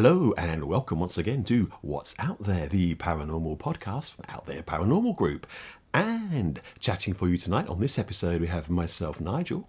Hello and welcome once again to What's Out There, the paranormal podcast from Out There Paranormal Group. And chatting for you tonight on this episode, we have myself, Nigel.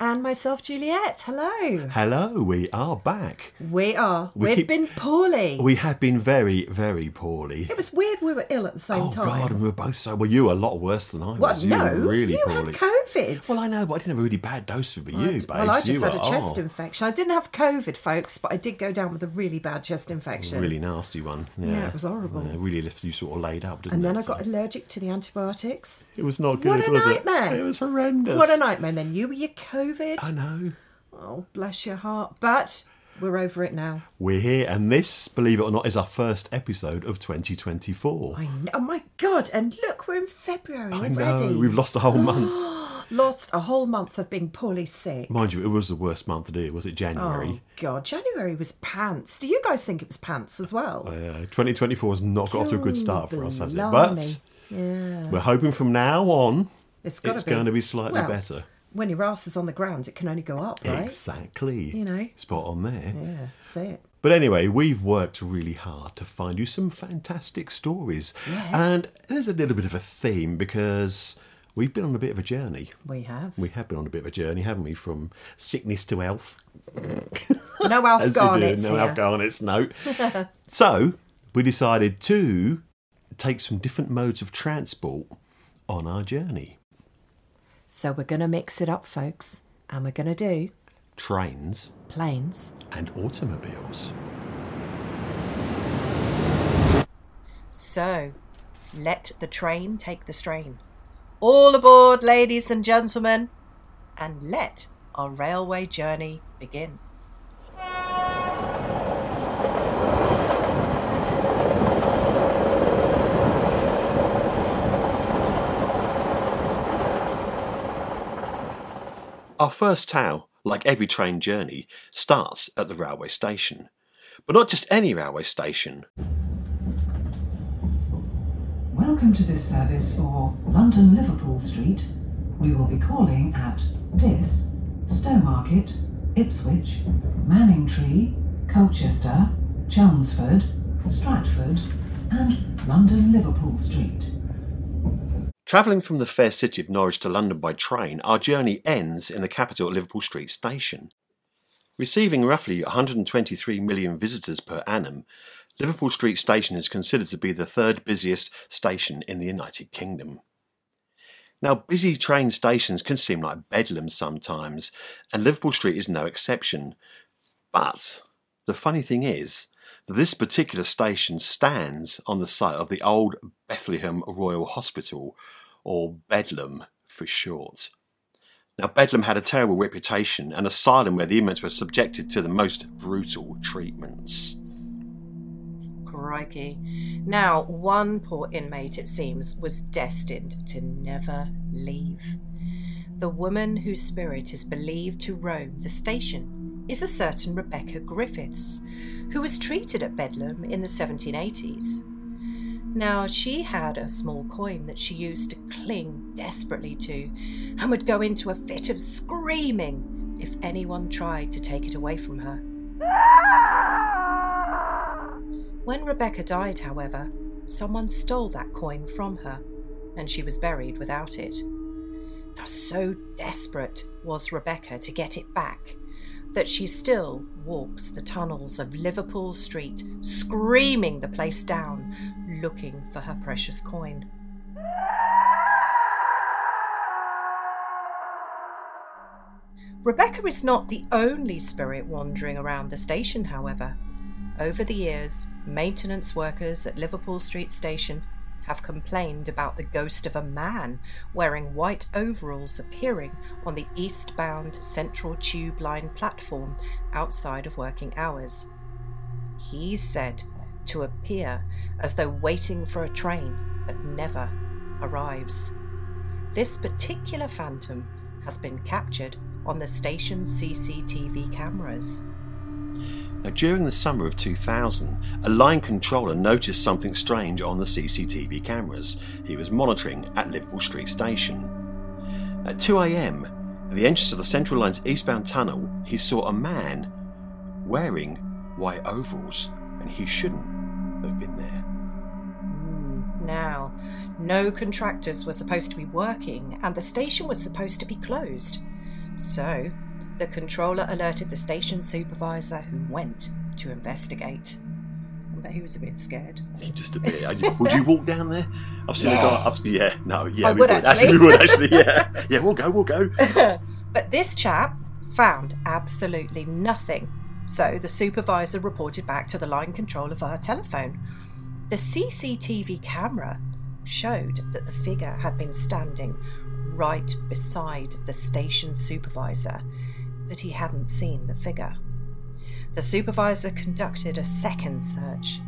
And myself, Juliet. Hello. Hello, we are back. We are. We have been poorly. We have been very, very poorly. it was weird we were ill at the same oh, time. Oh time. God, and we were both so well. You were a lot worse than I was. You no, were really you poorly. had COVID. well, I know, but I didn't have a really bad dose of. You, babes. well, I just you had a chest oh, infection. I didn't have COVID, folks, but I did go down with a really bad chest infection. Really nasty one. Yeah, Yeah, it was horrible. Yeah, it really left you sort of laid up, didn't and then it? I got So- allergic to the antibiotics. It was not good, What a nightmare. it? It was horrendous. What a nightmare. And then you were your COVID. I know. Oh, bless your heart. But we're over it now. We're here, and this, believe it or not, is our first episode of 2024. I know. Oh my God. And look, we're in February I already. know, we've lost a whole month. Lost a whole month of being poorly sick. Mind you, it was the worst month of the year, was it? Oh January. God, January was pants. Do you guys think it was pants as well? Uh, 2024 has not got off to a good start for us, has it? But yeah, we're hoping from now on it's it's be going to be slightly well, better. When your ass is on the ground, it can only go up, right? Exactly. You know. Spot on there. Yeah, say it. But anyway, we've worked really hard to find you some fantastic stories. And there's a little bit of a theme because we've been on a bit of a journey. We have We have been on a bit of a journey, haven't we? From sickness to health. no Alf As Garnett's no. Alf Garnett's, no. so we decided to take some different modes of transport on our journey. So we're gonna mix it up, folks, and we're gonna do Trains planes. and automobiles. So, let the train take the strain. All aboard, ladies and gentlemen, and let our railway journey begin. Our first tale, like every train journey, starts at the railway station. But not just any railway station. Welcome to this service for London Liverpool Street. We will be calling at Diss, Stowmarket, Ipswich, Manningtree, Colchester, Chelmsford, Stratford, and London Liverpool Street. Travelling from the fair city of Norwich to London by train, our journey ends in the capital at Liverpool Street Station. Receiving roughly 123 million visitors per annum, Liverpool Street Station is considered to be the third busiest station in the United Kingdom. Now, busy train stations can seem like bedlam sometimes, and Liverpool Street is no exception. But the funny thing is that this particular station stands on the site of the old Bethlehem Royal Hospital, or Bedlam for short. Now, Bedlam had a terrible reputation, an asylum where the inmates were subjected to the most brutal treatments. Crikey. Now, one poor inmate, it seems, was destined to never leave. The woman whose spirit is believed to roam the station is a certain Rebecca Griffiths, who was treated at Bedlam in the 1780s. Now, she had a small coin that she used to cling desperately to and would go into a fit of screaming if anyone tried to take it away from her. When Rebecca died, however, someone stole that coin from her, and she was buried without it. Now, so desperate was Rebecca to get it back that she still walks the tunnels of Liverpool Street, screaming the place down, looking for her precious coin. Rebecca is not the only spirit wandering around the station, however. Over the years, maintenance workers at Liverpool Street Station have complained about the ghost of a man wearing white overalls appearing on the eastbound Central Tube Line platform outside of working hours. He said to appear as though waiting for a train that never arrives. This particular phantom has been captured on the station's CCTV cameras. Now, during the summer of 2000, a line controller noticed something strange on the CCTV cameras he was monitoring at Liverpool Street Station. At 2am, at the entrance of the Central Line's eastbound tunnel, he saw a man wearing white overalls, and he shouldn't have been there. Mm, now, no contractors were supposed to be working, and the station was supposed to be closed. So, the controller alerted the station supervisor, who went to investigate. I bet he was a bit scared. Just a bit. You- would you walk down there? I've seen Yeah. a guy. I've, yeah, no, yeah, I we would would. actually. we would actually. Yeah, yeah, we'll go, we'll go. but this chap found absolutely nothing. So the supervisor reported back to the line controller via telephone. The CCTV camera showed that the figure had been standing right beside the station supervisor, but he hadn't seen the figure. The supervisor conducted a second search.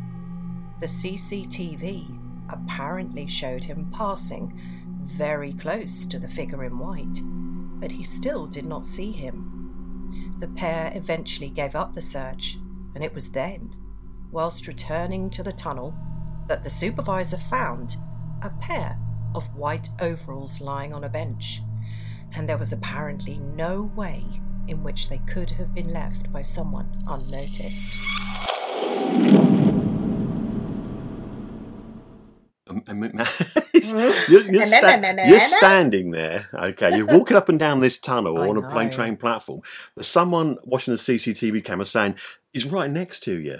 The CCTV apparently showed him passing very close to the figure in white, but he still did not see him. The pair eventually gave up the search, and it was then, whilst returning to the tunnel, that the supervisor found a pair of white overalls lying on a bench, and there was apparently no way in which they could have been left by someone unnoticed. Um, um, Um, mm-hmm. you're, you're, sta- you're standing there, okay. You're walking up and down this tunnel on a plane train platform. There's someone watching the CCTV camera saying he's right next to you.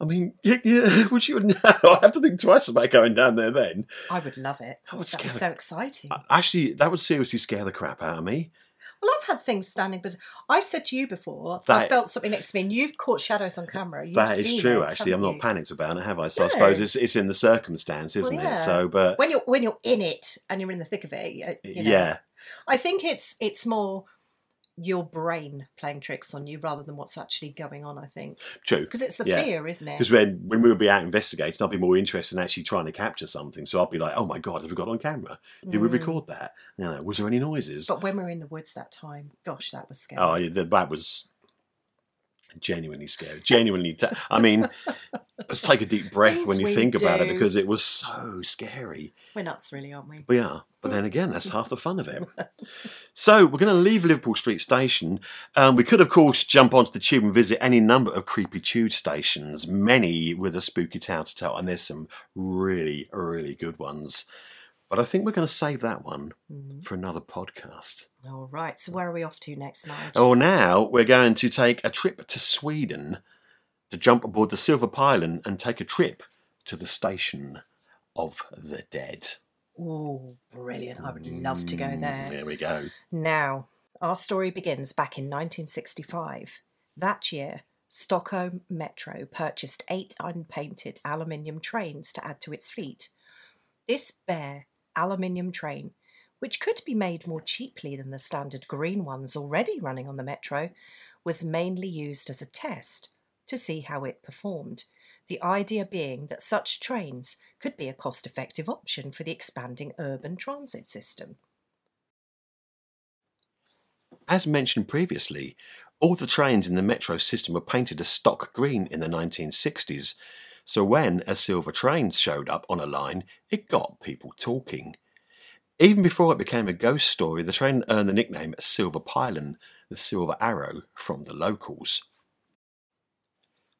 I mean, yeah, yeah would you? No, I have to think twice about going down there. Then, I would love it. I would That scare so exciting. Actually, that would seriously scare the crap out of me. Well, I've had things standing, but I've said to you before, That- I felt something next to me, and you've caught shadows on camera. You've that is true. it, actually, I'm haven't panicked about it, have I? So I suppose it's it's in the circumstance, isn't yeah. it? So, but When you're when you're in it and you're in the thick of it, you- you know, yeah, I think it's it's more your brain playing tricks on you rather than what's actually going on. I think true. because it's the Yeah. fear, isn't it? Because when when we would be out investigating, I'd be more interested in actually trying to capture something. So I'd be like, "Oh my god, have we got on camera? Did we Mm. record that? You know, was there any noises?" But when we were in the woods that time, gosh, that was scary. Oh, that was genuinely scared. Genuinely, I mean, let's take a deep breath Yes, when you think about it because it was so scary. We're nuts, really, aren't we? We are, but then again, that's half the fun of it. So we're going to leave Liverpool Street Station. Um, we could, of course, jump onto the tube and visit any number of creepy tube stations, many with a spooky tale to tell, and there's some really, really good ones. But I think we're going to save that one Mhm. for another podcast. All right. So where are we off to next, Nigel? Oh, now we're going to take a trip to Sweden to jump aboard the Silverpilen and take a trip to the station of the dead. Oh, brilliant! I would love to go Mm, there. There we go. Now, our story begins back in 1965. That year, Stockholm Metro purchased eight unpainted aluminium trains to add to its fleet. This bare aluminium train, which could be made more cheaply than the standard green ones already running on the Metro, was mainly used as a test to see how it performed. The idea being that such trains could be a cost effective option for the expanding urban transit system. As mentioned previously, all the trains in the metro system were painted a stock green in the 1960s, so when a silver train showed up on a line, it got people talking. Even before it became a ghost story, the train earned the nickname Silverpilen, the Silver Arrow, from the locals.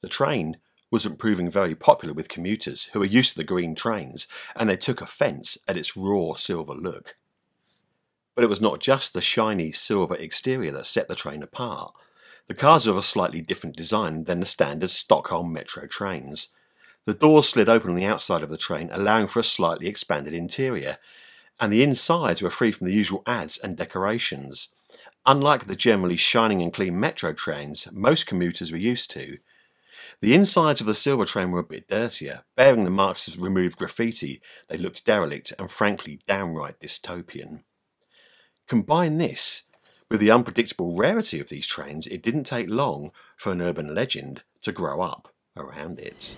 The train wasn't proving very popular with commuters who were used to the green trains, and they took offence at its raw silver look. But it was not just the shiny silver exterior that set the train apart. The cars are of a slightly different design than the standard Stockholm metro trains. The doors slid open on the outside of the train, allowing for a slightly expanded interior, and the insides were free from the usual ads and decorations. Unlike the generally shining and clean metro trains most commuters were used to, the insides of the silver train were a bit dirtier, bearing the marks of removed graffiti. They looked derelict and frankly downright dystopian. Combine this with the unpredictable rarity of these trains, it didn't take long for an urban legend to grow up around it.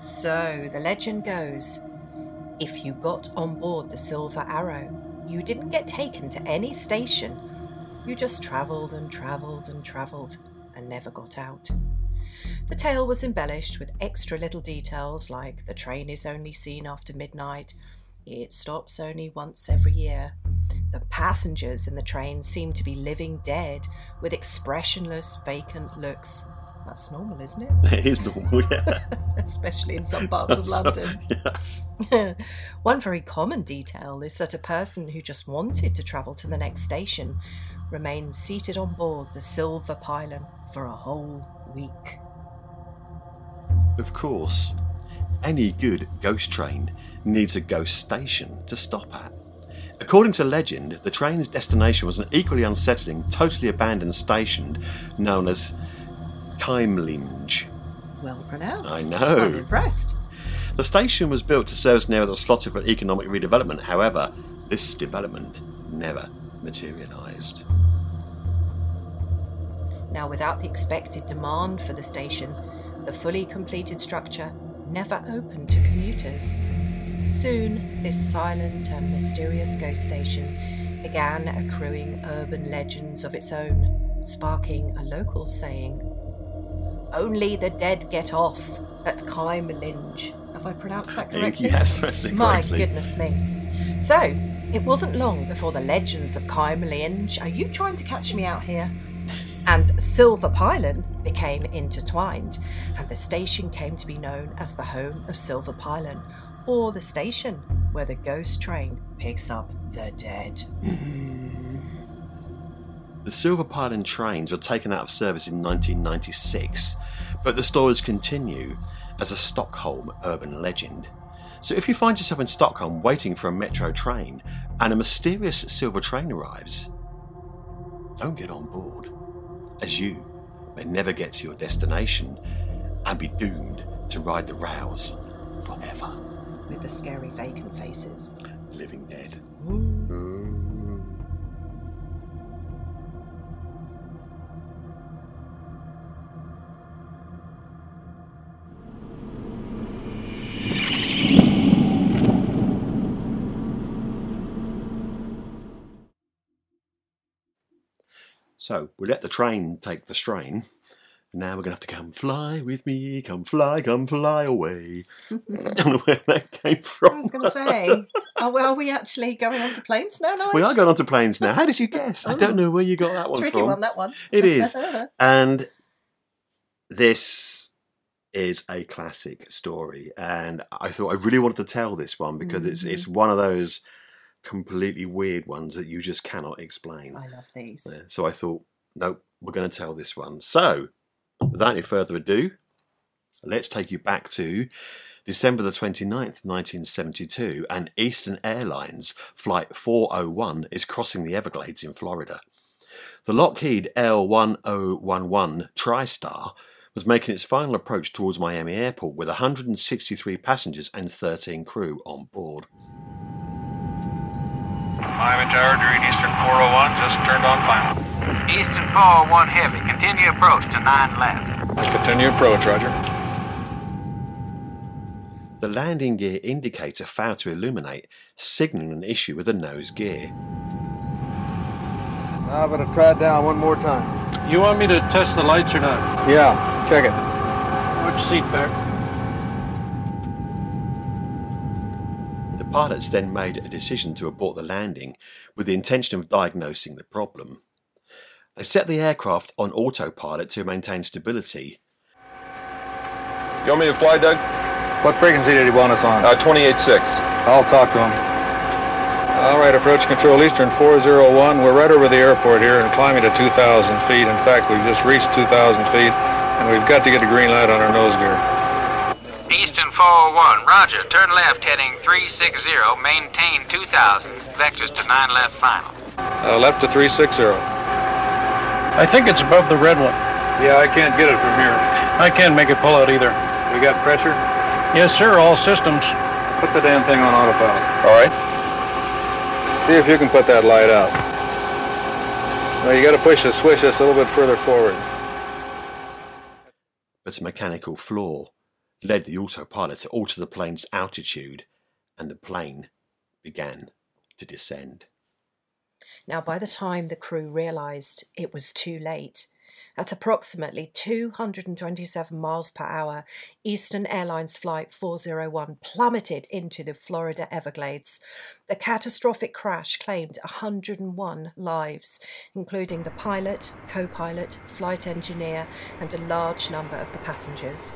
So the legend goes if you got on board the Silver Arrow, you didn't get taken to any station. You just travelled and travelled and travelled and never got out. The tale was embellished with extra little details like the train is only seen after midnight, it stops only once every year. The passengers in the train seem to be living dead with expressionless, vacant looks. That's normal, isn't it? It is normal, yeah. Especially in some parts of So, London. yeah. One very common detail is that a person who just wanted to travel to the next station remained seated on board the Silverpilen for a whole week. Of course, any good ghost train needs a ghost station to stop at. According to legend, the train's destination was an equally unsettling, totally abandoned station known as Kymlinge. Well pronounced. I know. I'm impressed. The station was built to serve as an area that was slotted for economic redevelopment. However, this development never materialised. Now, without the expected demand for the station, the fully completed structure never opened to commuters. Soon, this silent and mysterious ghost station began accruing urban legends of its own, sparking a local saying Only the dead get off at Kymlinge. Have I pronounced that correctly? Yes, that's it My goodness me. So, it wasn't long before the legends of Kymlinge, are you trying to catch me out here? And Silverpilen became intertwined, and the station came to be known as the home of Silverpilen, or the station where the ghost train picks up the dead. Mm-hmm. The Silverpilen trains were taken out of service in 1996, but the stories continue as a Stockholm urban legend. So if you find yourself in Stockholm waiting for a metro train and a mysterious silver train arrives, don't get on board, as you may never get to your destination and be doomed to ride the rails forever. With the scary vacant faces. Living dead. So we let the train take the strain. Now we're going to have to come fly with me, come fly, come fly away. don't know where that came from. I was going to say, oh, well, are we actually going onto planes now, Nigel? We are going onto planes now. How did you guess? I don't Oh. know where you got that one Tricky from. one, that one. It is. And this is a classic story. And I thought I really wanted to tell this one because it's Mhm. it's one of those completely weird ones that you just cannot explain. I love these. Yeah, So I thought, no, we're going to tell this one. So, without any further ado, let's take you back to December the 29th, 1972, and Eastern Airlines Flight 401 is crossing the Everglades in Florida. The Lockheed L1011 TriStar was making its final approach towards Miami Airport with 163 passengers and 13 crew on board. Miami Tower, during Eastern 401, just turned on final. Eastern 401 Heavy. Continue approach to 9 left. Continue approach, Roger. The landing gear indicator failed to illuminate, signaling an issue with the nose gear. I'm gonna try it down one more time. You want me to test the lights or not? Yeah, check it. Which seat back? Pilots then made a decision to abort the landing with the intention of diagnosing the problem. They set the aircraft on autopilot to maintain stability. You want me to fly, Doug? What frequency did he want us on? Uh, 28.6. I'll talk to him. All right, approach control Eastern 401. We're right over the airport here and climbing to 2,000 feet. In fact, we've just reached 2,000 feet, and we've got to get the green light on our nose gear. Eastern 401. Roger. Turn left heading 360. Maintain 2000. Vectors to 9 left final. Uh, left to 360. I think it's above the red one. Yeah, I can't get it from here. I can't make it pull out either. We got pressure? Yes, sir, all systems. Put the damn thing on autopilot. All right. See if you can put that light out. Well, you got to push the switch just a little bit further forward. But a mechanical flaw led the autopilot to alter the plane's altitude, and the plane began to descend. Now, by the time the crew realised it was too late, At approximately 227 miles per hour, Eastern Airlines Flight 401 plummeted into the Florida Everglades. The catastrophic crash claimed 101 lives, including the pilot, co pilot, flight engineer, and a large number of the passengers.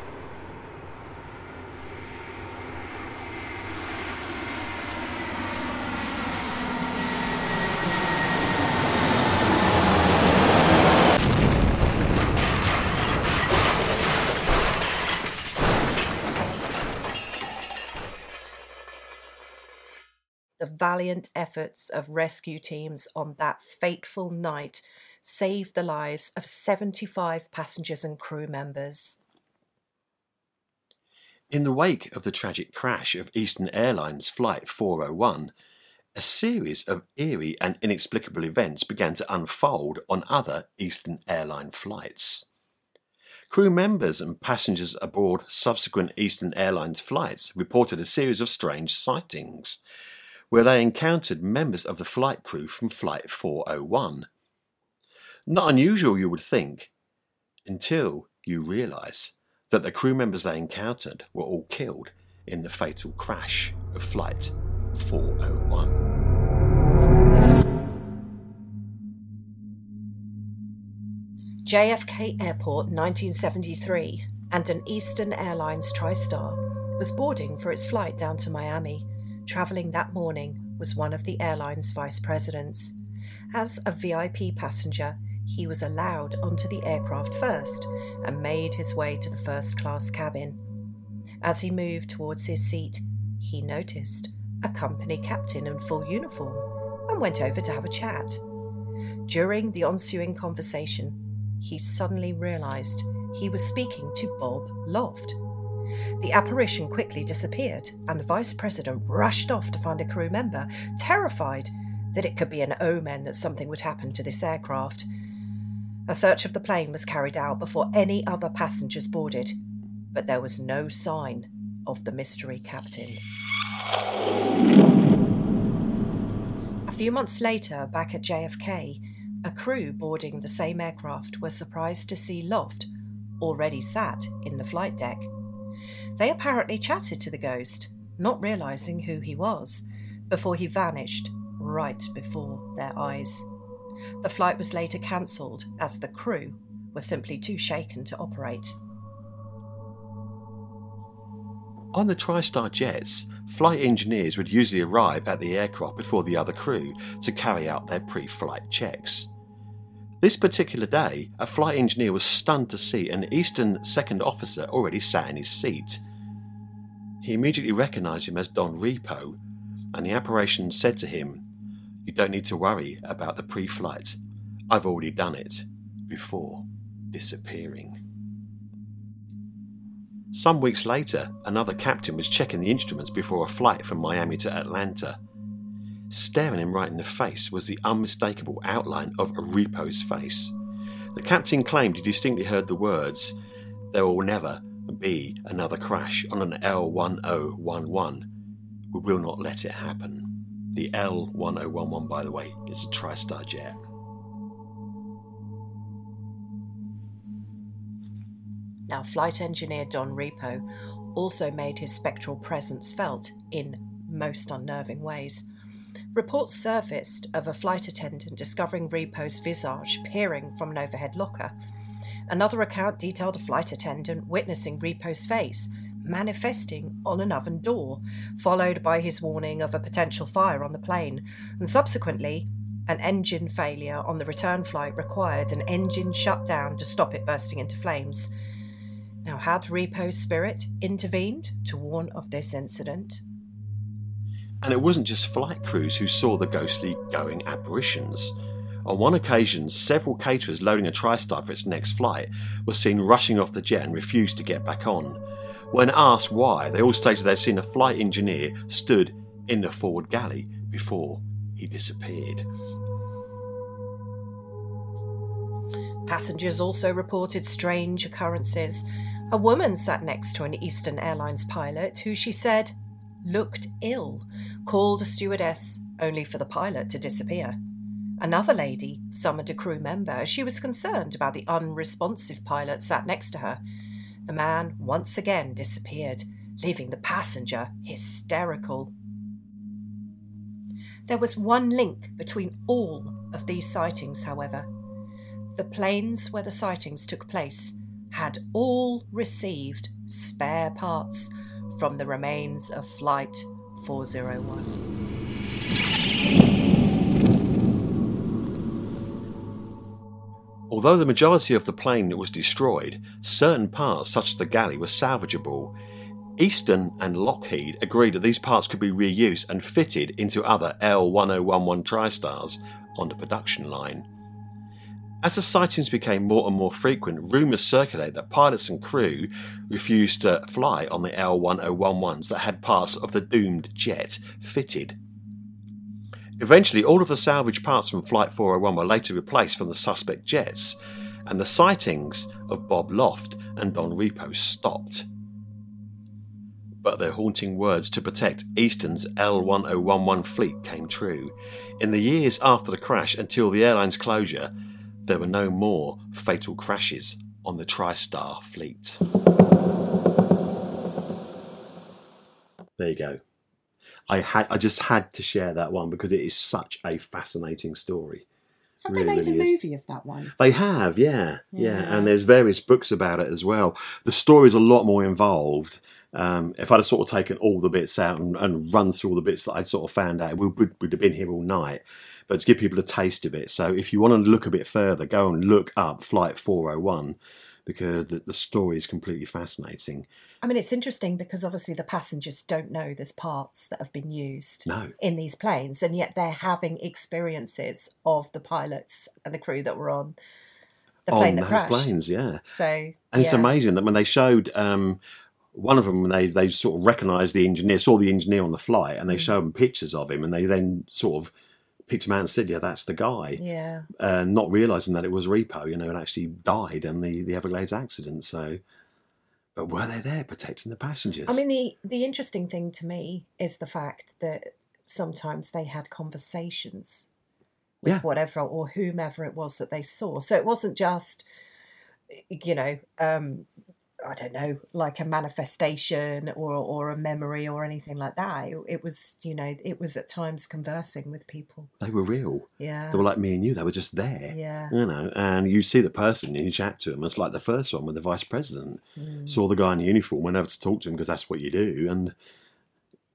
The valiant efforts of rescue teams on that fateful night saved the lives of 75 passengers and crew members. In the wake of the tragic crash of Eastern Airlines Flight 401, a series of eerie and inexplicable events began to unfold on other Eastern Airline flights. Crew members and passengers aboard subsequent Eastern Airlines flights reported a series of strange sightings, where they encountered members of the flight crew from Flight 401. Not unusual, you would think, until you realise that the crew members they encountered were all killed in the fatal crash of Flight 401. JFK Airport 1973 and an Eastern Airlines TriStar was boarding for its flight down to Miami Travelling that morning was one of the airline's vice presidents. As a VIP passenger, he was allowed onto the aircraft first and made his way to the first class cabin. As he moved towards his seat, he noticed a company captain in full uniform and went over to have a chat. During the ensuing conversation, he suddenly realised he was speaking to Bob Loft, the apparition quickly disappeared, and the vice president rushed off to find a crew member, terrified that it could be an omen that something would happen to this aircraft. A search of the plane was carried out before any other passengers boarded, but there was no sign of the mystery captain. A few months later, back at JFK, a crew boarding the same aircraft were surprised to see Loft already sat in the flight deck. They apparently chatted to the ghost, not realizing who he was, before he vanished right before their eyes. The flight was later cancelled as the crew were simply too shaken to operate. On the TriStar jets, flight engineers would usually arrive at the aircraft before the other crew to carry out their pre flight checks. This particular day, a flight engineer was stunned to see an Eastern second officer already sat in his seat. He immediately recognised him as Don Repo, and the apparition said to him, You don't need to worry about the pre flight. I've already done it before disappearing. Some weeks later, another captain was checking the instruments before a flight from Miami to Atlanta. Staring him right in the face was the unmistakable outline of a Repo's face. The captain claimed he distinctly heard the words, There will never be another crash on an L1011. We will not let it happen. The L1011, by the way, is a TriStar jet. Now, flight engineer Don Repo also made his spectral presence felt in most unnerving ways. Reports surfaced of a flight attendant discovering Repo's visage peering from an overhead locker. Another account detailed a flight attendant witnessing Repo's face manifesting on an oven door, followed by his warning of a potential fire on the plane, and subsequently, an engine failure on the return flight required an engine shutdown to stop it bursting into flames. Now, had Repo's spirit intervened to warn of this incident? And it wasn't just flight crews who saw the ghostly going apparitions. On one occasion, several caterers loading a TriStar for its next flight were seen rushing off the jet and refused to get back on. When asked why, they all stated they'd seen a flight engineer stood in the forward galley before he disappeared. Passengers also reported strange occurrences. A woman sat next to an Eastern Airlines pilot who she said looked ill, called a stewardess only for the pilot to disappear. Another lady summoned a crew member as she was concerned about the unresponsive pilot sat next to her. The man once again disappeared, leaving the passenger hysterical. There was one link between all of these sightings, however. The planes where the sightings took place had all received spare parts from the remains of Flight 401. Although the majority of the plane was destroyed, certain parts, such as the galley, were salvageable. Eastern and Lockheed agreed that these parts could be reused and fitted into other L1011 TriStars on the production line. As the sightings became more and more frequent, rumours circulated that pilots and crew refused to fly on the L1011s that had parts of the doomed jet fitted. Eventually, all of the salvage parts from Flight 401 were later replaced from the suspect jets, and the sightings of Bob Loft and Don Repo stopped. But their haunting words to protect Eastern's L1011 fleet came true. In the years after the crash until the airline's closure, there were no more fatal crashes on the TriStar fleet. There you go. I had I just had to share that one because it is such a fascinating story. Have Really, they made a movie of that one? They have, yeah, yeah, Yeah. and there's various books about it as well. The story's a lot more involved. Um, if I'd have sort of taken all the bits out and, and run through all the bits that I'd sort of found out, we would we'd have been here all night. But to give people a taste of it, so if you want to look a bit further, go and look up Flight 401 because the, the story is completely fascinating. I mean, it's interesting because obviously the passengers don't know there's parts that have been used No, in these planes, and yet they're having experiences of the pilots and the crew that were on the plane on that those crashed. planes, yeah. So, And it's amazing that when they showed um, one of them, when they, they sort of recognised the engineer, saw the engineer on the flight, and they Mm. showed them pictures of him, and they then sort of picked him out and said, "Yeah, that's the guy," Yeah, uh, not realising that it was Repo, you know, and actually died in the the Everglades accident. So, but were they there protecting the passengers? I mean the the interesting thing to me is the fact that sometimes they had conversations with Yeah. whatever or whomever it was that they saw. So it wasn't just you know um I don't know, like a manifestation or or a memory or anything like that. It, it was, you know, it was at times conversing with people. they were real. Yeah, They were like me and you. They were just there. yeah. You know, and you see the person and you chat to them. It's like the first one with the vice president. Mm. saw the guy in the uniform, went over to talk to him because that's what you do, and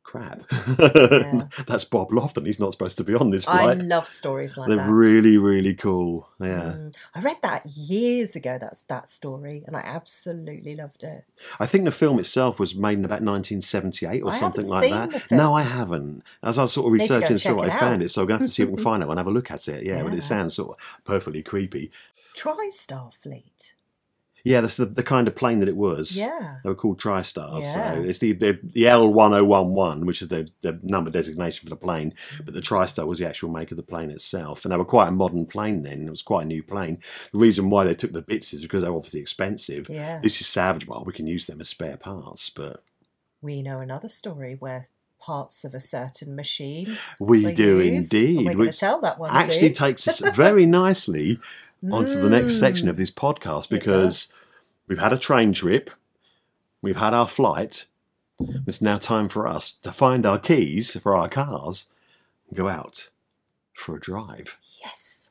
crap. Yeah. that's Bob Lofton. He's not supposed to be on this I love stories like that. They're really, really cool. Yeah. Mm. I read that years ago. That's that story, and I absolutely loved it. I think the film itself was made in about 1978 or I something like that. No, I haven't. As I was sort of Need to go researching through it, I found it, so I'm going to have to see if we can find it and have a look at it. Yeah, but it sounds sort of perfectly creepy. TriStar Fleet. Yeah, that's the, the kind of plane that it was. Yeah. They were called TriStars. Yeah. So it's the, the, the L1011, which is the, the number designation for the plane, but the TriStar was the actual make of the plane itself. And they were quite a modern plane then. It was quite a new plane. The reason why they took the bits is because they're obviously expensive. Yeah. This is salvageable. We can use them as spare parts, but We know another story where parts of a certain machine we were do used. Oh, indeed. We're going which to tell that one actually soon. takes us very nicely onto the next section Mm. of this podcast because we've had a train trip, we've had our flight. It's now time for us to find our keys for our cars and go out for a drive. Yes.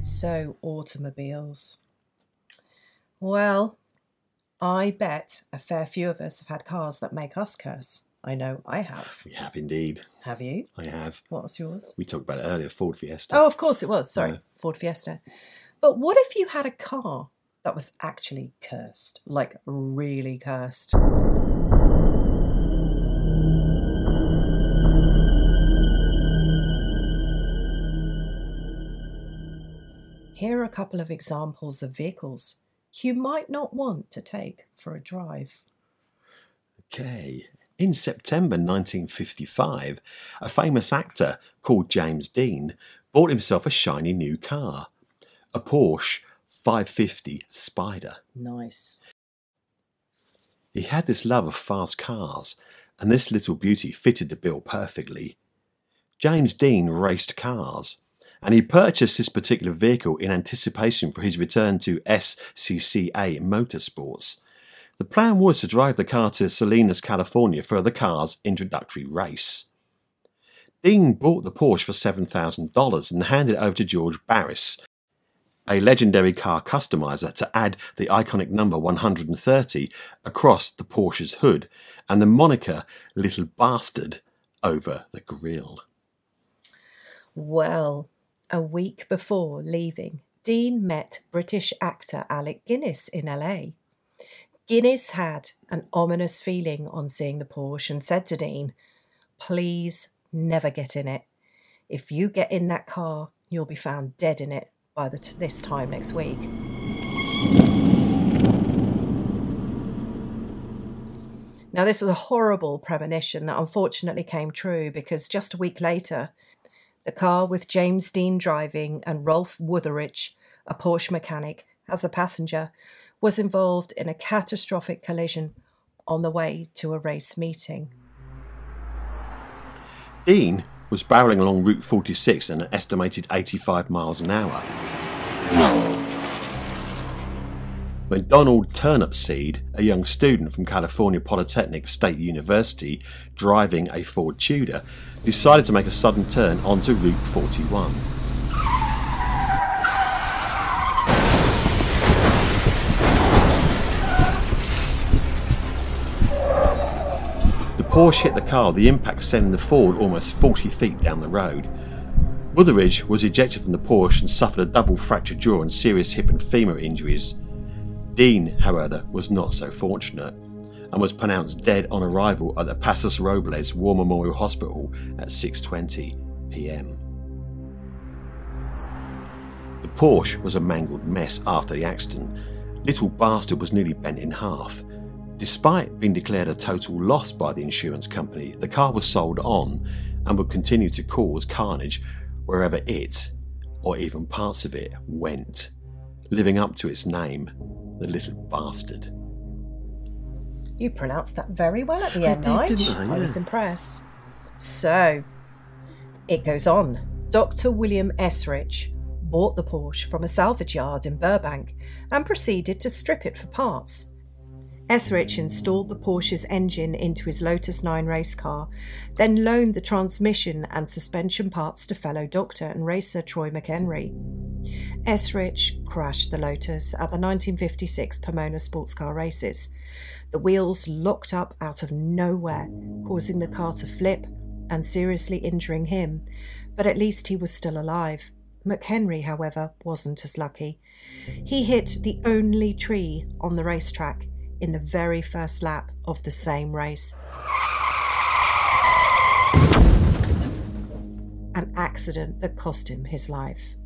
So, automobiles. Well, I bet a fair few of us have had cars that make us curse. I know I have. We have indeed. Have you? I have. What was yours? We talked about it earlier, Ford Fiesta. Oh, of course it was. Sorry, Yeah. Ford Fiesta. But what if you had a car that was actually cursed? Like, really cursed? Here are a couple of examples of vehicles you might not want to take for a drive. Okay. In September 1955, a famous actor called James Dean bought himself a shiny new car, a Porsche 550 Spider. Nice. He had this love of fast cars, and this little beauty fitted the bill perfectly. James Dean raced cars, and he purchased this particular vehicle in anticipation for his return to SCCA Motorsports. The plan was to drive the car to Salinas, California for the car's introductory race. Dean bought the Porsche for $7,000 and handed it over to George Barris, a legendary car customizer, to add the iconic number 130 across the Porsche's hood and the moniker Little Bastard over the grille. Well, a week before leaving, Dean met British actor Alec Guinness in LA. Guinness had an ominous feeling on seeing the Porsche and said to Dean, Please never get in it. If you get in that car, you'll be found dead in it by t- this time next week. Now, this was a horrible premonition that unfortunately came true because just a week later, the car with James Dean driving and Rolf Wutherich, a Porsche mechanic, as a passenger, was involved in a catastrophic collision on the way to a race meeting. Dean was barreling along Route 46 at an estimated 85 miles an hour. When Donald Turnipseed, a young student from California Polytechnic State University driving a Ford Tudor, decided to make a sudden turn onto Route 41. The Porsche hit the car, the impact sending the Ford almost 40 feet down the road. Wutherich was ejected from the Porsche and suffered a double fractured jaw and serious hip and femur injuries. Dean, however, was not so fortunate and was pronounced dead on arrival at the Pasos Robles War Memorial Hospital at 6:20 p.m. The Porsche was a mangled mess after the accident. Little Bastard was nearly bent in half. Despite being declared a total loss by the insurance company, the car was sold on and would continue to cause carnage wherever it, or even parts of it, went, living up to its name, the Little Bastard. You pronounced that very well at the I end, did, Nige. didn't I? I was impressed. So, it goes on. Dr. William Eschrich bought the Porsche from a salvage yard in Burbank and proceeded to strip it for parts. Eschrich installed the Porsche's engine into his Lotus 9 race car, then loaned the transmission and suspension parts to fellow doctor and racer Troy McHenry. Eschrich crashed the Lotus at the 1956 Pomona Sports Car Races. The wheels locked up out of nowhere, causing the car to flip and seriously injuring him, but at least he was still alive. McHenry, however, wasn't as lucky. He hit the only tree on the racetrack in the very first lap of the same race. An accident that cost him his life.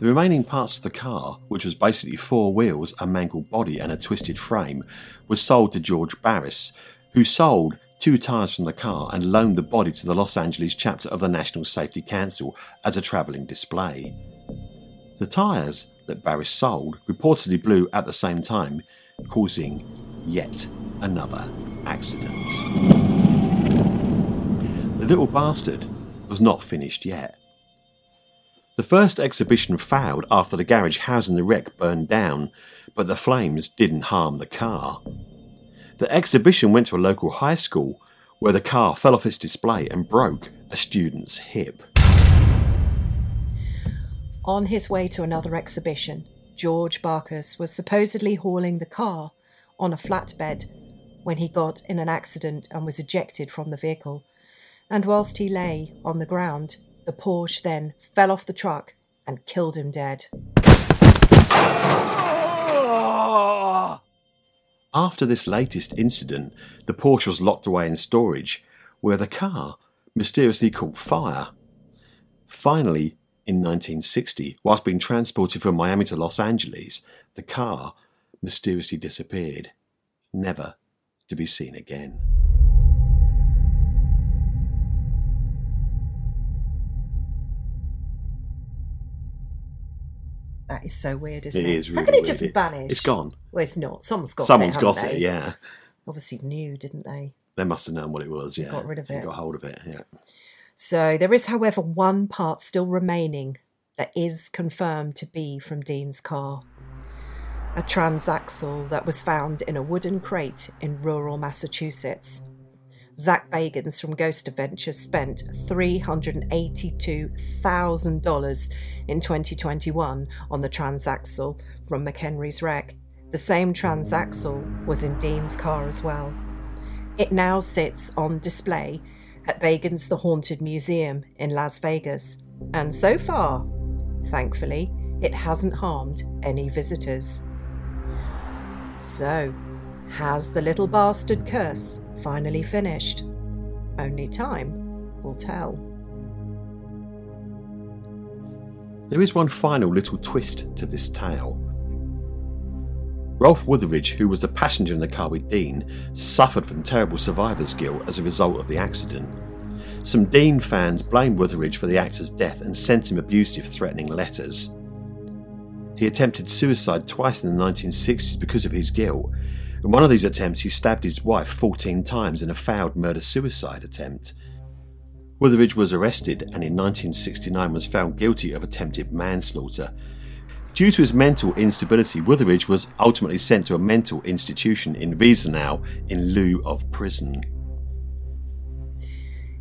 The remaining parts of the car, which was basically four wheels, a mangled body, and a twisted frame, was sold to George Barris, who sold two tyres from the car and loaned the body to the Los Angeles chapter of the National Safety Council as a travelling display. The tyres that Barris sold reportedly blew at the same time, causing yet another accident. The little bastard was not finished yet. The first exhibition failed after the garage housing the wreck burned down, but the flames didn't harm the car. The exhibition went to a local high school where the car fell off its display and broke a student's hip. On his way to another exhibition, George Barkus was supposedly hauling the car on a flatbed when he got in an accident and was ejected from the vehicle. And whilst he lay on the ground, the Porsche then fell off the truck and killed him dead. After this latest incident, the Porsche was locked away in storage, where the car mysteriously caught fire. Finally, in 1960, whilst being transported from Miami to Los Angeles, the car mysteriously disappeared, never to be seen again. That is so weird, isn't it? It is really How can it weird. just vanish? It's gone. Well, it's not. Someone's got Someone's it. got it, yeah. Obviously knew, didn't they? They must have known what it was, yeah. Got rid of it. Got hold of it, yeah. So there is, however, one part still remaining that is confirmed to be from Dean's car. A transaxle that was found in a wooden crate in rural Massachusetts. Zak Bagans from Ghost Adventures spent $382,000 in 2021 on the transaxle from McHenry's wreck. The same transaxle was in Dean's car as well. It now sits on display at Bagans the Haunted Museum in Las Vegas, and so far, thankfully, it hasn't harmed any visitors. So, has the little bastard curse finally finished? Only time will tell. There is one final little twist to this tale. Rolf Wutherich, who was the passenger in the car with Dean, suffered from terrible survivor's guilt as a result of the accident. Some Dean fans blamed Wutherich for the actor's death and sent him abusive, threatening letters. He attempted suicide twice in the 1960s because of his guilt. In one of these attempts, he stabbed his wife 14 times in a failed murder suicide attempt. Wutherich was arrested and in 1969 was found guilty of attempted manslaughter. Due to his mental instability, Wutherich was ultimately sent to a mental institution in Wiesenau in lieu of prison.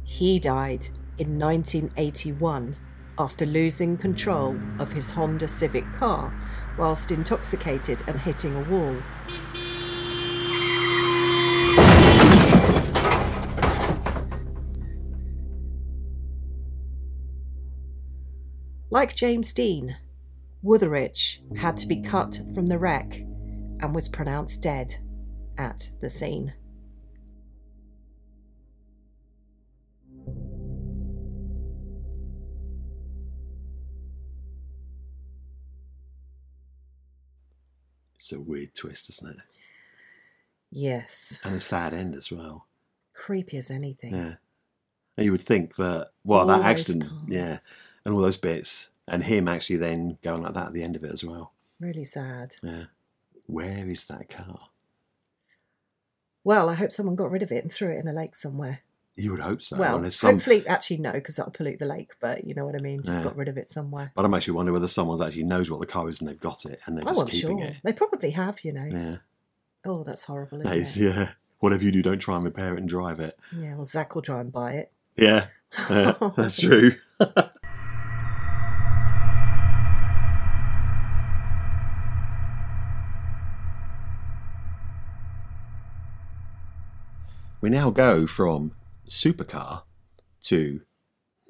He died in 1981 after losing control of his Honda Civic car whilst intoxicated and hitting a wall. Like James Dean, Wutherich had to be cut from the wreck and was pronounced dead at the scene. It's a weird twist, isn't it? Yes, And a sad end as well. creepy as anything. Yeah. And you would think that, well, All that accident, parts. yeah, and all those bits, and him actually then going like that at the end of it as well. Really sad. Yeah. Where is that car? Well, I hope someone got rid of it and threw it in a lake somewhere. You would hope so. well, some, hopefully, actually, no, because that'll pollute the lake, but you know what I mean? Just Yeah. got rid of it somewhere. But I'm actually wondering whether someone actually knows what the car is and they've got it and they're Oh, just I'm keeping sure. it. They probably have, you know. Yeah. Oh, that's horrible, That isn't is, it? yeah. Whatever you do, don't try and repair it and drive it. Yeah, well, Zak will try and buy it. Yeah. Yeah, that's true. we now go from supercar to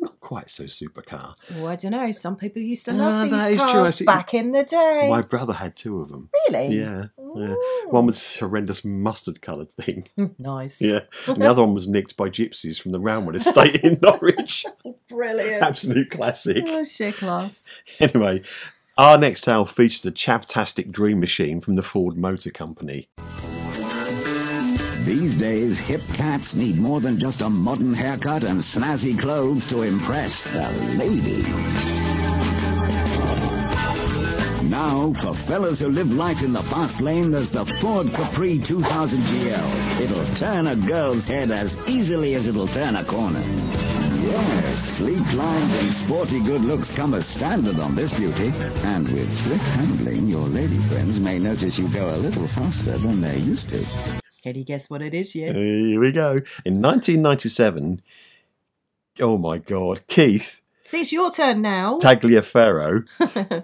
not quite so supercar. Oh, I don't know. Some people used to Ah, love that these. Cars see. back in the day. My brother had two of them. Really? Yeah. yeah. One was horrendous mustard coloured thing. nice. Yeah. And the other one was nicked by gypsies from the Roundwood estate in Norwich. Brilliant. Absolute classic. Oh, shit class. Anyway, our next tale features a chavtastic dream machine from the Ford Motor Company. These days, hip cats need more than just a modern haircut and snazzy clothes to impress the lady. Now, for fellas who live life in the fast lane, there's the Ford Capri 2000 GL. It'll turn a girl's head as easily as it'll turn a corner. Yes, sleek lines and sporty good looks come as standard on this beauty. And with swift handling, your lady friends may notice you go a little faster than they're used to. Can you guess what it is, yeah? Here we go. In 1997, oh my God, Keith See, it's your turn now. Tagliaferro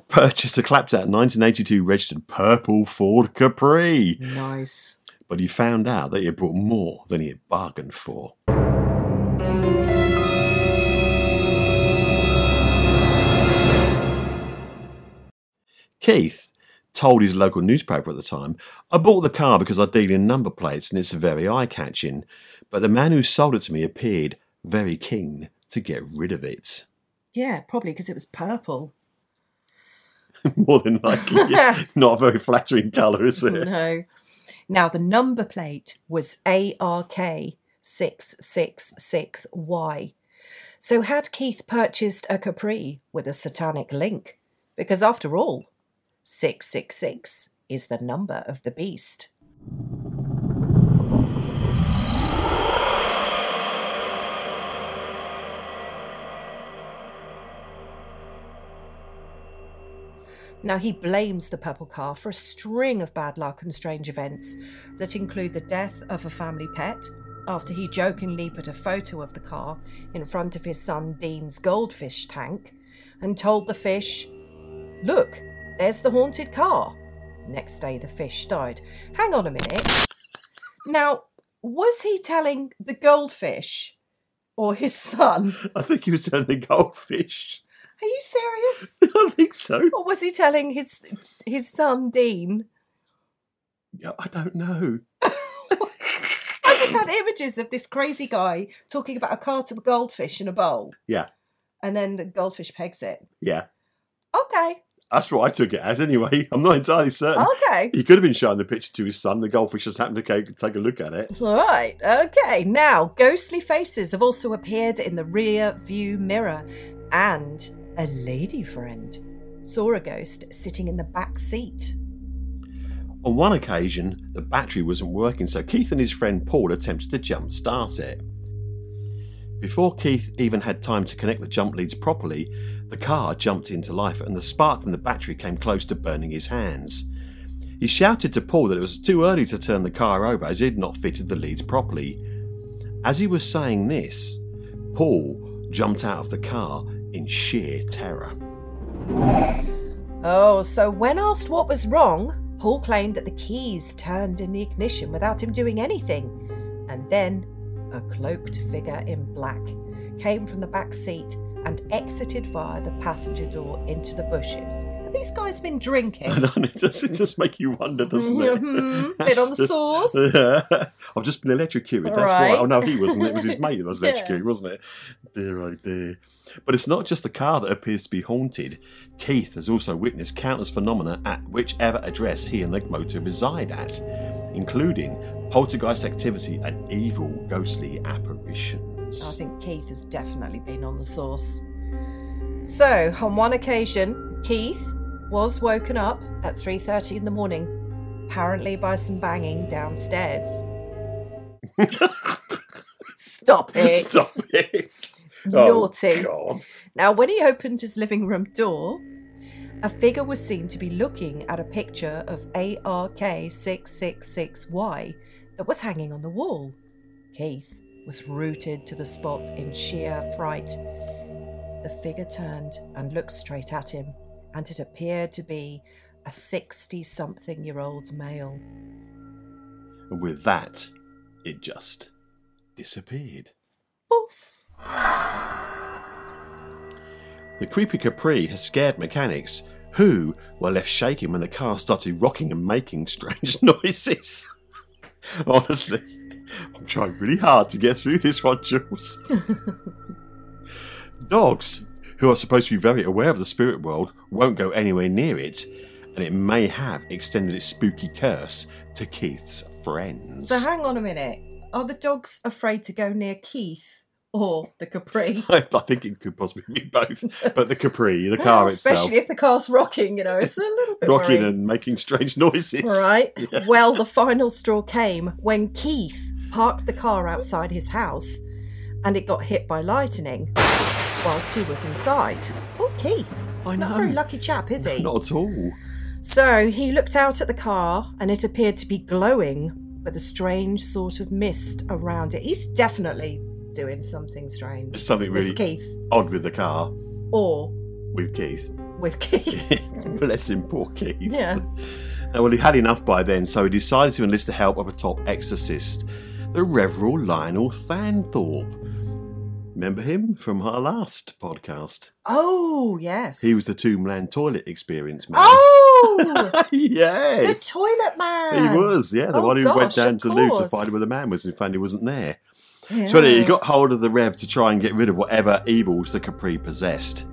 purchased a clapped out 1982 registered purple Ford Capri. nice. But he found out that he had bought more than he had bargained for. Keith told his local newspaper at the time, I bought the car because I deal in number plates and it's very eye catching, but the man who sold it to me appeared very keen to get rid of it. Yeah, probably because it was purple. More than likely, yeah. not a very flattering colour, is it? No. Now, the number plate was ARK666Y. So, had Keith purchased a Capri with a satanic link? Because after all, 666 is the number of the beast. Now, he blames the purple car for a string of bad luck and strange events that include the death of a family pet after he jokingly put a photo of the car in front of his son Dean's goldfish tank and told the fish, Look, there's the haunted car. Next day, the fish died. Hang on a minute. Now, was he telling the goldfish or his son? I think he was telling the goldfish. Are you serious? I think so. Or was he telling his his son Dean? Yeah, I don't know. I just had images of this crazy guy talking about a cart of goldfish in a bowl, Yeah, and then the goldfish pegs it. yeah. Okay, That's what I took it as anyway. I'm not entirely certain. Oh, okay. He could have been showing the picture to his son. The goldfish just happened to take a look at it. All right, okay. Now, ghostly faces have also appeared in the rear view mirror, and a lady friend saw a ghost sitting in the back seat. On one occasion, the battery wasn't working, so Keith and his friend Paul attempted to jump start it. Before Keith even had time to connect the jump leads properly, the car jumped into life and the spark from the battery came close to burning his hands. He shouted to Paul that it was too early to turn the car over as he had not fitted the leads properly. As he was saying this, Paul jumped out of the car in sheer terror. Oh, so when asked what was wrong, Paul claimed that the keys turned in the ignition without him doing anything. And then a cloaked figure in black came from the back seat and exited via the passenger door into the bushes. Have these guys been drinking? I don't know, it just, it just make you wonder, doesn't it? Mhm, bit on the sauce. Yeah. I've just been electrocuted. That's why. Right. Oh no, he wasn't. It was his mate that was Yeah. electrocuted, wasn't it? Dear oh dear. But it's not just the car that appears to be haunted. Keith has also witnessed countless phenomena at whichever address he and the motor reside at, including poltergeist activity and evil ghostly I think Keith has definitely been on the source. So, on one occasion, Keith was woken up at 3:30 in the morning, apparently by some banging downstairs. Stop it. Stop it! naughty. Oh. Now, when he opened his living room door, a figure was seen to be looking at a picture of ARK666Y that was hanging on the wall. Keith was rooted to the spot in sheer fright. The figure turned and looked straight at him, and it appeared to be a 60 something year old male. And with that, it just disappeared. Oof. The creepy Capri has scared mechanics, who were left shaking when the car started rocking and making strange noises. Honestly, I'm trying really hard to get through this one, Jules. Dogs, who are supposed to be very aware of the spirit world, won't go anywhere near it, and it may have extended its spooky curse to Keith's friends. So, hang on a minute. Are the dogs afraid to go near Keith or the Capri? I think it could possibly be both, but the Capri, the car itself. Especially itself, if the car's rocking, you know, it's a little bit rocking worrying. and making strange noises. Right. Yeah. Well, the final straw came when Keith parked the car outside his house and it got hit by lightning whilst he was inside. Oh, Keith. I He's Not a know. very lucky chap, is he? Not at all. So he looked out at the car and it appeared to be glowing with a strange sort of mist around it. He's definitely doing something strange. Something This really Keith. odd with the car Or with Keith. with Keith. Bless him, poor Keith. yeah. Uh, Well, he had enough by then, so he decided to enlist the help of a top exorcist, the Reverend Lionel Fanthorpe. Remember him from our last podcast? Oh, yes. He was the Tombland toilet experience man. Oh! yes. the toilet man. He was, yeah, the Oh, one who went down to loo to find where the man was and found he wasn't there. Yeah. So anyway, he got hold of the Rev to try and get rid of whatever evils the Capri possessed.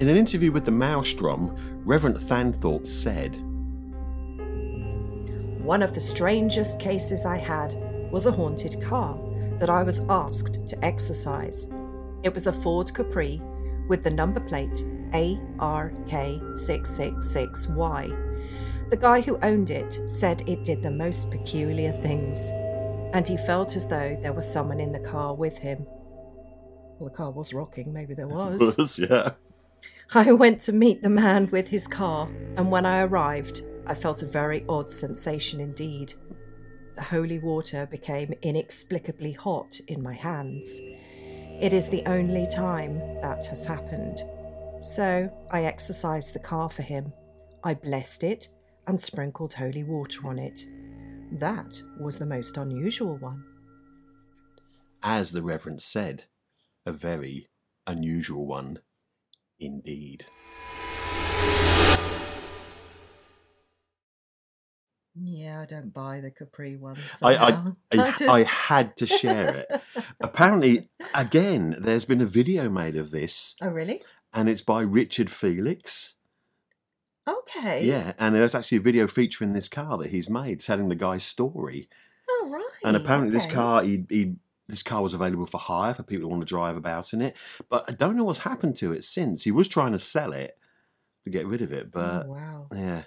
In an interview with the Maelstrom, Reverend Thanthorpe said, One of the strangest cases I had was a haunted car that I was asked to exorcise. It was a Ford Capri with the number plate ARK666Y. The guy who owned it said it did the most peculiar things, and he felt as though there was someone in the car with him. Well, the car was rocking, maybe there was. Was, yeah. I went to meet the man with his car, and when I arrived, I felt a very odd sensation indeed. The holy water became inexplicably hot in my hands. It is the only time that has happened. So I exercised the car for him. I blessed it and sprinkled holy water on it. That was the most unusual one. As the Reverend said, a very unusual one indeed. Yeah, I don't buy the Capri one. I, I. I, just- I had to share it. Apparently, again, there's been a video made of this, Oh, really? and it's by Richard Felix. Okay. Yeah, and there's actually a video featuring this car that he's made, telling the guy's story. Oh, right. And apparently, this car, he, he this car was available for hire for people who want to drive about in it. But I don't know what's happened to it since. He was trying to sell it to get rid of it, but oh, wow. yeah.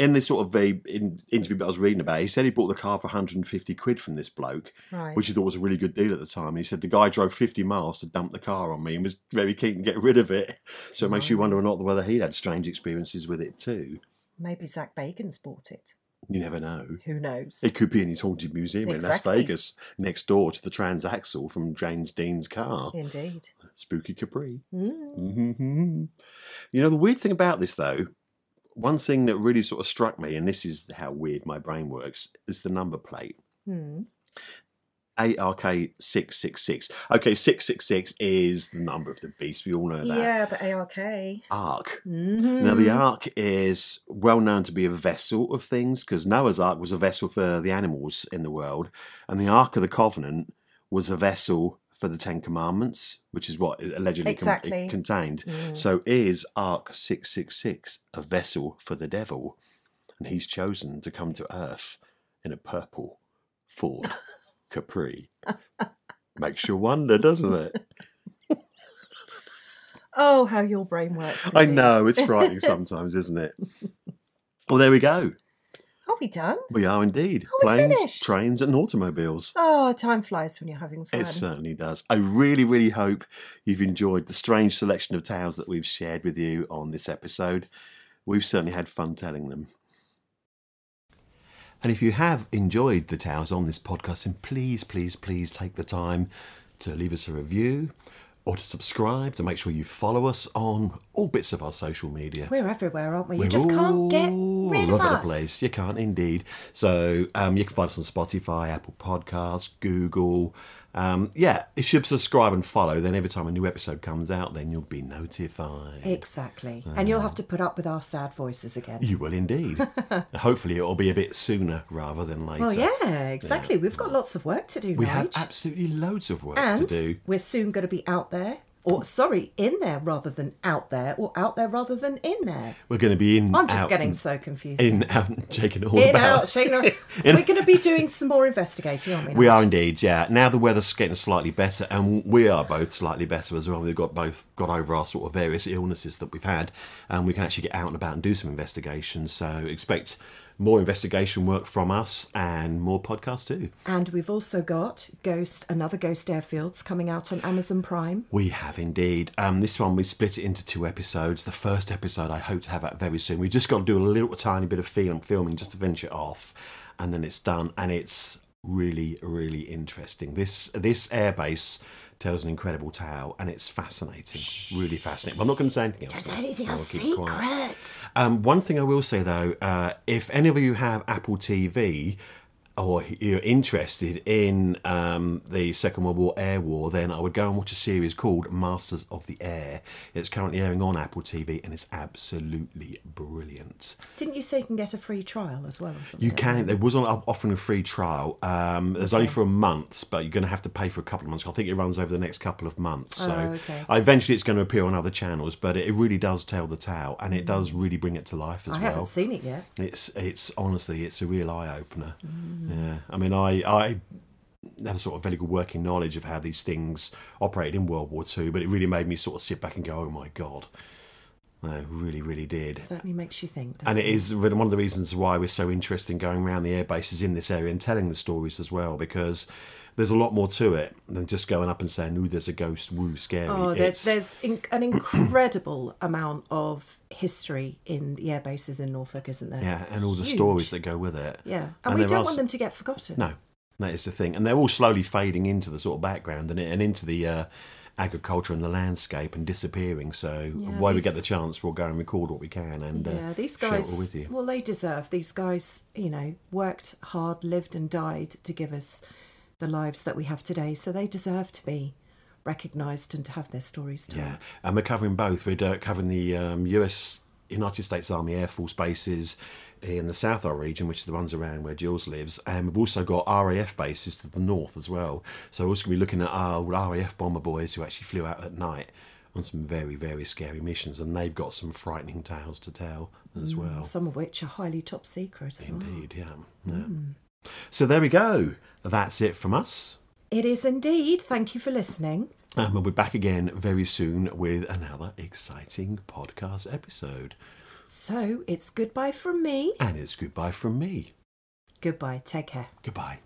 In this sort of in, interview that I was reading about, he said he bought the car for 150 quid from this bloke, Right. which he thought was a really good deal at the time. He said the guy drove 50 miles to dump the car on me and was very keen to get rid of it. So it makes you wonder or not whether he'd had strange experiences with it too. Maybe Zak Bagans bought it. You never know. Who knows? It could be in his haunted museum in Las Vegas, next door to the transaxle from James Dean's car. Indeed. Spooky Capri. Mm. hmm You know, the weird thing about this, though, one thing that really sort of struck me, and this is how weird my brain works, is the number plate. Hmm. ARK666. Okay, 666 is the number of the beast. We all know that. Yeah, but ARK. Ark. Mm-hmm. Now, the Ark is well known to be a vessel of things because Noah's Ark was a vessel for the animals in the world, and the Ark of the Covenant was a vessel for the Ten Commandments, which is what it allegedly con- it contained. Mm. So, is Ark 666 a vessel for the devil? And he's chosen to come to Earth in a purple Ford Capri. Makes you wonder, doesn't it? Oh, how your brain works. I know, it's frightening sometimes, isn't it? Well, there we go. Are we done? We are indeed. We're Planes, finished. trains, and automobiles. Oh, time flies when you're having fun. It certainly does. I really, really hope you've enjoyed the strange selection of tales that we've shared with you on this episode. We've certainly had fun telling them. And if you have enjoyed the tales on this podcast, then please, please, please take the time to leave us a review or to subscribe, to make sure you follow us on all bits of our social media. We're everywhere, aren't we? You We're just can't get all rid of over the place. You can't indeed. So um, you can find us on Spotify, Apple Podcasts, Google. Um, yeah, if you subscribe and follow, then every time a new episode comes out, then you'll be notified. Exactly. and you'll have to put up with our sad voices again. You will indeed. Hopefully, it'll be a bit sooner rather than later. Well, yeah, exactly. We've got lots of work to do, We have absolutely loads of work and to do. we're soon going to be out there, or sorry, in there rather than out there, or out there rather than in there. We're going to be in. I'm just out, getting so confused. in, out, shaking it all in about. out, shaking. In- We're going to be doing some more investigating, aren't we? We are indeed, yeah. Now the weather's getting slightly better, and we are both slightly better as well. We've got both got over our sort of various illnesses that we've had, and we can actually get out and about and do some investigations. So expect more investigation work from us and more podcasts too. And we've also got Ghost, another Ghost Airfields coming out on Amazon Prime. We have indeed. Um, this one we split it into two episodes. The first episode I hope to have out very soon. We've just got to do a little tiny bit of film filming just to finish it off, and then it's done. And it's really, really interesting. This this airbase tells an incredible tale, and it's fascinating, really fascinating. But I'm not going to say anything else. Though. anything else secret? Um, one thing I will say though, uh, if any of you have Apple TV or you're interested in um, the Second World War air war, then I would go and watch a series called Masters of the Air. It's currently airing on Apple TV and it's absolutely brilliant. Didn't you say you can get a free trial as well or something? You can. There was on offering a free trial. Um, there's only for a month, but you're going to have to pay for a couple of months. I think it runs over the next couple of months. So Oh, okay. eventually, it's going to appear on other channels. But it really does tell the tale, and it does really bring it to life as Mm. I well. haven't seen it yet. It's it's honestly it's a real eye opener. Mm. Yeah, I mean I I have a sort of very good working knowledge of how these things operated in World War Two. But it really made me sort of sit back and go, "Oh my god!" No, really, really did. It Certainly makes you think. And doesn't it is really one of the reasons why we're so interested in going around the air bases in this area and telling the stories as well, because there's a lot more to it than just going up and saying, "Ooh, there's a ghost, woo, scary." Oh, there, there's in, an incredible amount of history in the air bases in Norfolk, isn't there? yeah, and all the Huge. stories that go with it. Yeah, and, And we don't are want them to get forgotten. No, that is the thing, and they're all slowly fading into the sort of background and, and into the uh, agriculture and the landscape and disappearing. So Yeah, while we get the chance, we'll go and record what we can and uh, Yeah, these share it guys. all with you. Well, they deserve. These guys, you know, worked hard, lived and died to give us the lives that we have today. So they deserve to be recognised and to have their stories told. Yeah, and we're covering both. We're uh, covering the um, US United States Army Air Force bases in the South Isle region, which is the ones around where Jules lives, and we've also got RAF bases to the north as well. So we're also going to be looking at our RAF bomber boys who actually flew out at night on some very, very scary missions, and they've got some frightening tales to tell as well. Some of which are highly top secret as well. Indeed, yeah. yeah. So there we go. That's it from us. It is indeed. Thank you for listening. Um, and we'll be back again very soon with another exciting podcast episode. So it's goodbye from me. And it's goodbye from me. Goodbye. Take care. Goodbye.